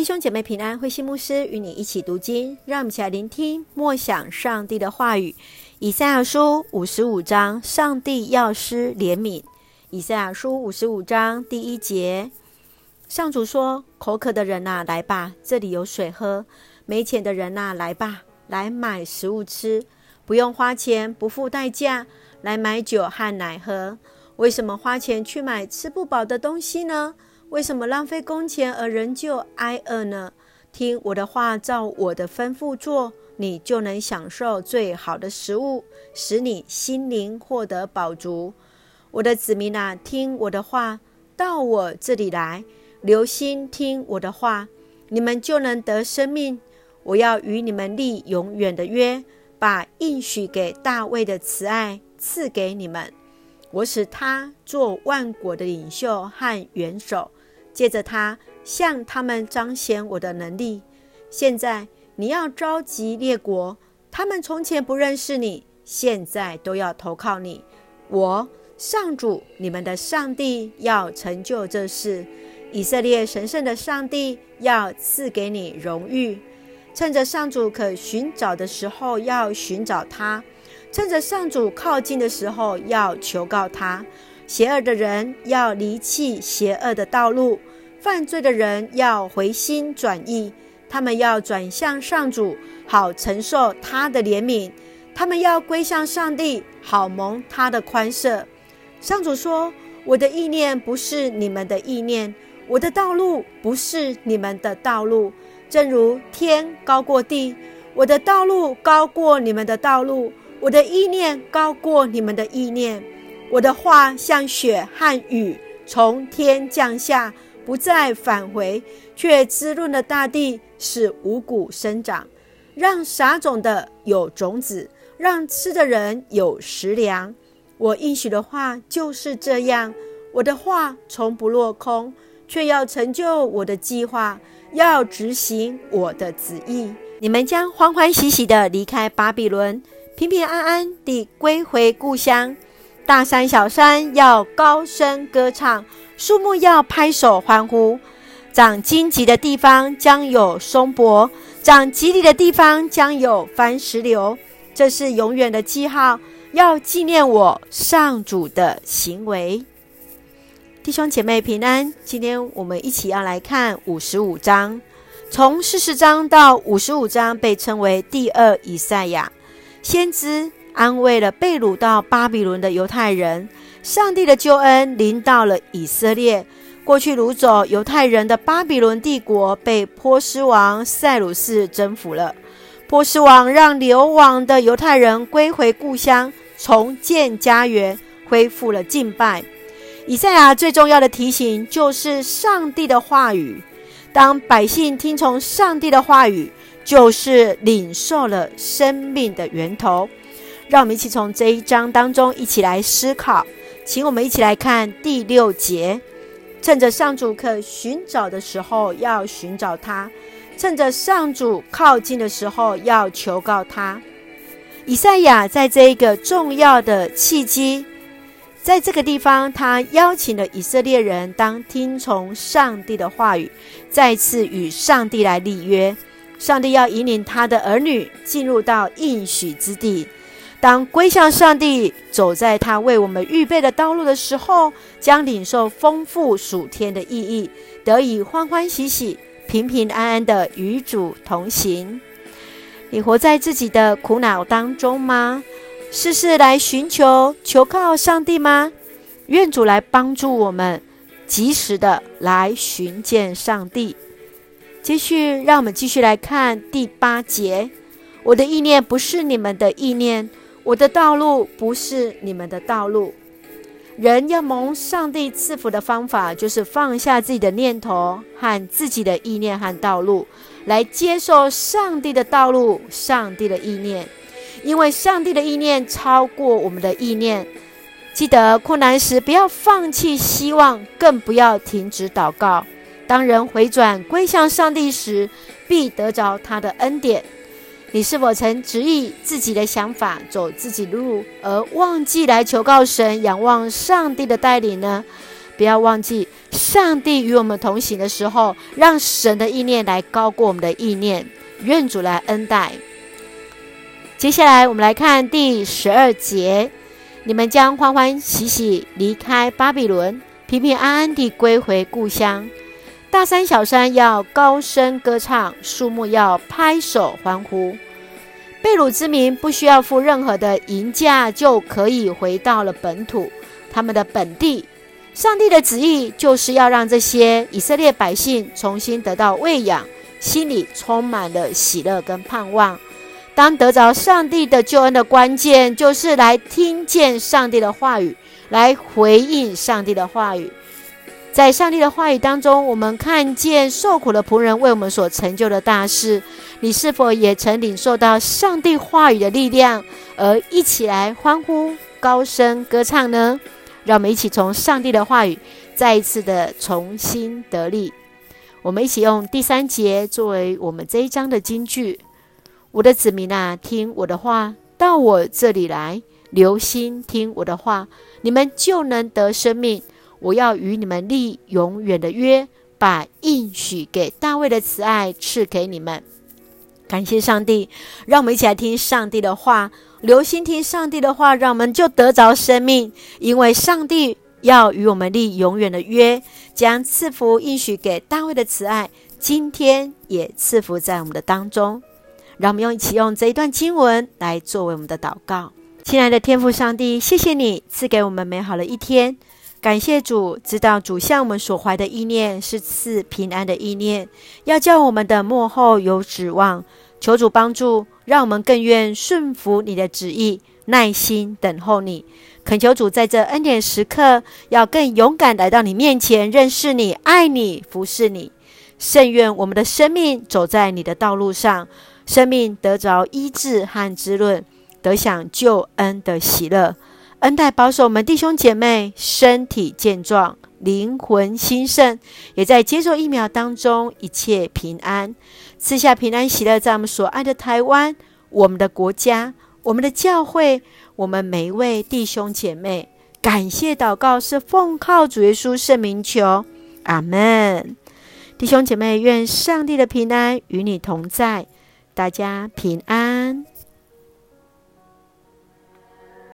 弟兄姐妹平安，慧心牧师与你一起读经，让我们一起来聆听默想上帝的话语。以赛亚书五十五章，上帝要施怜悯。以赛亚书五十五章第一节，上主说：“口渴的人呐，来吧，这里有水喝；没钱的人呐，来吧，来买食物吃，不用花钱，不付代价，来买酒和奶喝。为什么花钱去买吃不饱的东西呢？”为什么浪费工钱而仍旧挨饿呢？听我的话，照我的吩咐做，你就能享受最好的食物，使你心灵获得饱足。我的子民啊，听我的话，到我这里来，留心听我的话，你们就能得生命。我要与你们立永远的约，把应许给大卫的慈爱赐给你们。我使他做万国的领袖和元首。借着他向他们彰显我的能力。现在你要召集列国，他们从前不认识你，现在都要投靠你。我上主你们的上帝要成就这事。以色列神圣的上帝要赐给你荣誉。趁着上主可寻找的时候，要寻找他；趁着上主靠近的时候，要求告他。邪恶的人要离弃邪恶的道路。犯罪的人要回心转意，他们要转向上主，好承受他的怜悯；他们要归向上帝，好蒙他的宽赦。上主说：“我的意念不是你们的意念，我的道路不是你们的道路。正如天高过地，我的道路高过你们的道路，我的意念高过你们的意念。我的话像雪和雨从天降下。”不再返回，却滋润了大地，使五谷生长，让撒种的有种子，让吃的人有食粮。我应许的话就是这样，我的话从不落空，却要成就我的计划，要执行我的旨意。你们将欢欢喜喜地离开巴比伦，平平安安地归回故乡。大山小山要高声歌唱。树木要拍手欢呼，长荆棘的地方将有松柏，长蒺藜的地方将有番石榴。这是永远的记号，要纪念我上主的行为。弟兄姐妹平安，今天我们一起要来看五十五章，从四十章到五十五章被称为第二以赛亚，先知安慰了被掳到巴比伦的犹太人。上帝的救恩临到了以色列。过去掳走犹太人的巴比伦帝国被波斯王塞鲁士征服了。波斯王让流亡的犹太人归回故乡，重建家园，恢复了敬拜。以赛亚最重要的提醒就是上帝的话语。当百姓听从上帝的话语，就是领受了生命的源头。让我们一起从这一章当中一起来思考。请我们一起来看第六节：趁着上主可寻找的时候，要寻找他；趁着上主靠近的时候，要求告他。以赛亚在这一个重要的契机，在这个地方，他邀请了以色列人当听从上帝的话语，再次与上帝来立约。上帝要引领他的儿女进入到应许之地。当归向上帝，走在他为我们预备的道路的时候，将领受丰富属天的意义，得以欢欢喜喜、平平安安的与主同行。你活在自己的苦恼当中吗？事事来寻求、求靠上帝吗？愿主来帮助我们，及时的来寻见上帝。继续，让我们继续来看第八节：我的意念不是你们的意念。我的道路不是你们的道路。人要蒙上帝赐福的方法，就是放下自己的念头和自己的意念和道路，来接受上帝的道路、上帝的意念。因为上帝的意念超过我们的意念。记得困难时不要放弃希望，更不要停止祷告。当人回转归向上帝时，必得着他的恩典。你是否曾执意自己的想法，走自己的路，而忘记来求告神、仰望上帝的带领呢？不要忘记，上帝与我们同行的时候，让神的意念来高过我们的意念。愿主来恩待。接下来，我们来看第十二节：你们将欢欢喜喜离开巴比伦，平平安安地归回故乡。大山小山要高声歌唱，树木要拍手欢呼。被掳之民不需要付任何的银价，就可以回到了本土，他们的本地。上帝的旨意就是要让这些以色列百姓重新得到喂养，心里充满了喜乐跟盼望。当得着上帝的救恩的关键，就是来听见上帝的话语，来回应上帝的话语。在上帝的话语当中，我们看见受苦的仆人为我们所成就的大事。你是否也曾领受到上帝话语的力量，而一起来欢呼、高声歌唱呢？让我们一起从上帝的话语再一次的重新得力。我们一起用第三节作为我们这一章的金句：我的子民啊，听我的话，到我这里来，留心听我的话，你们就能得生命。我要与你们立永远的约，把应许给大卫的慈爱赐给你们。感谢上帝，让我们一起来听上帝的话，留心听上帝的话，让我们就得着生命。因为上帝要与我们立永远的约，将赐福应许给大卫的慈爱，今天也赐福在我们的当中。让我们用一起用这一段经文来作为我们的祷告。亲爱的天父上帝，谢谢你赐给我们美好的一天。感谢主，知道主向我们所怀的意念是赐平安的意念，要叫我们的末后有指望。求主帮助，让我们更愿顺服你的旨意，耐心等候你。恳求主在这恩典时刻，要更勇敢来到你面前，认识你、爱你、服侍你。甚愿我们的生命走在你的道路上，生命得着医治和滋润，得享救恩的喜乐。恩待保守我们弟兄姐妹身体健壮，灵魂兴盛，也在接受疫苗当中一切平安，赐下平安喜乐，在我们所爱的台湾，我们的国家，我们的教会，我们每一位弟兄姐妹，感谢祷告是奉靠主耶稣圣名求，阿门。弟兄姐妹，愿上帝的平安与你同在，大家平安。